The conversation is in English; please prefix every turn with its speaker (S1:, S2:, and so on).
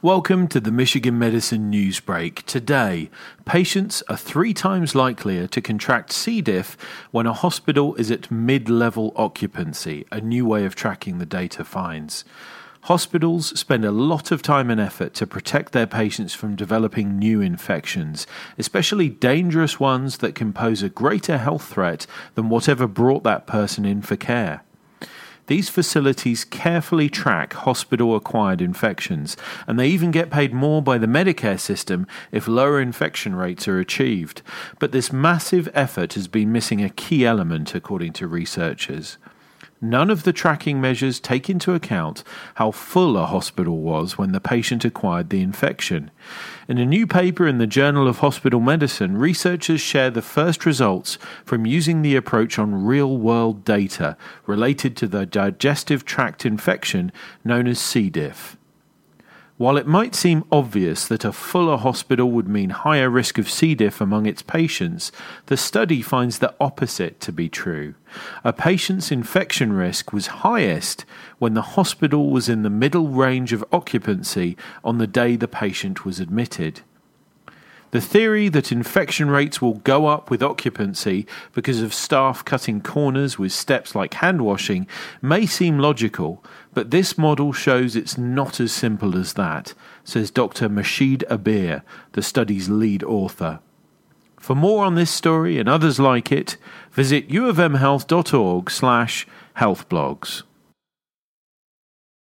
S1: Welcome to the Michigan Medicine News Break. Today, patients are three times likelier to contract C. diff when a hospital is at mid level occupancy, a new way of tracking the data finds. Hospitals spend a lot of time and effort to protect their patients from developing new infections, especially dangerous ones that can pose a greater health threat than whatever brought that person in for care. These facilities carefully track hospital acquired infections, and they even get paid more by the Medicare system if lower infection rates are achieved. But this massive effort has been missing a key element, according to researchers. None of the tracking measures take into account how full a hospital was when the patient acquired the infection. In a new paper in the Journal of Hospital Medicine, researchers share the first results from using the approach on real world data related to the digestive tract infection known as C. diff. While it might seem obvious that a fuller hospital would mean higher risk of C. diff among its patients, the study finds the opposite to be true. A patient's infection risk was highest when the hospital was in the middle range of occupancy on the day the patient was admitted. The theory that infection rates will go up with occupancy because of staff cutting corners with steps like hand washing may seem logical, but this model shows it's not as simple as that, says Dr. Mahshid Abir, the study's lead author. For more on this story and others like it, visit uofmhealth.org slash healthblogs.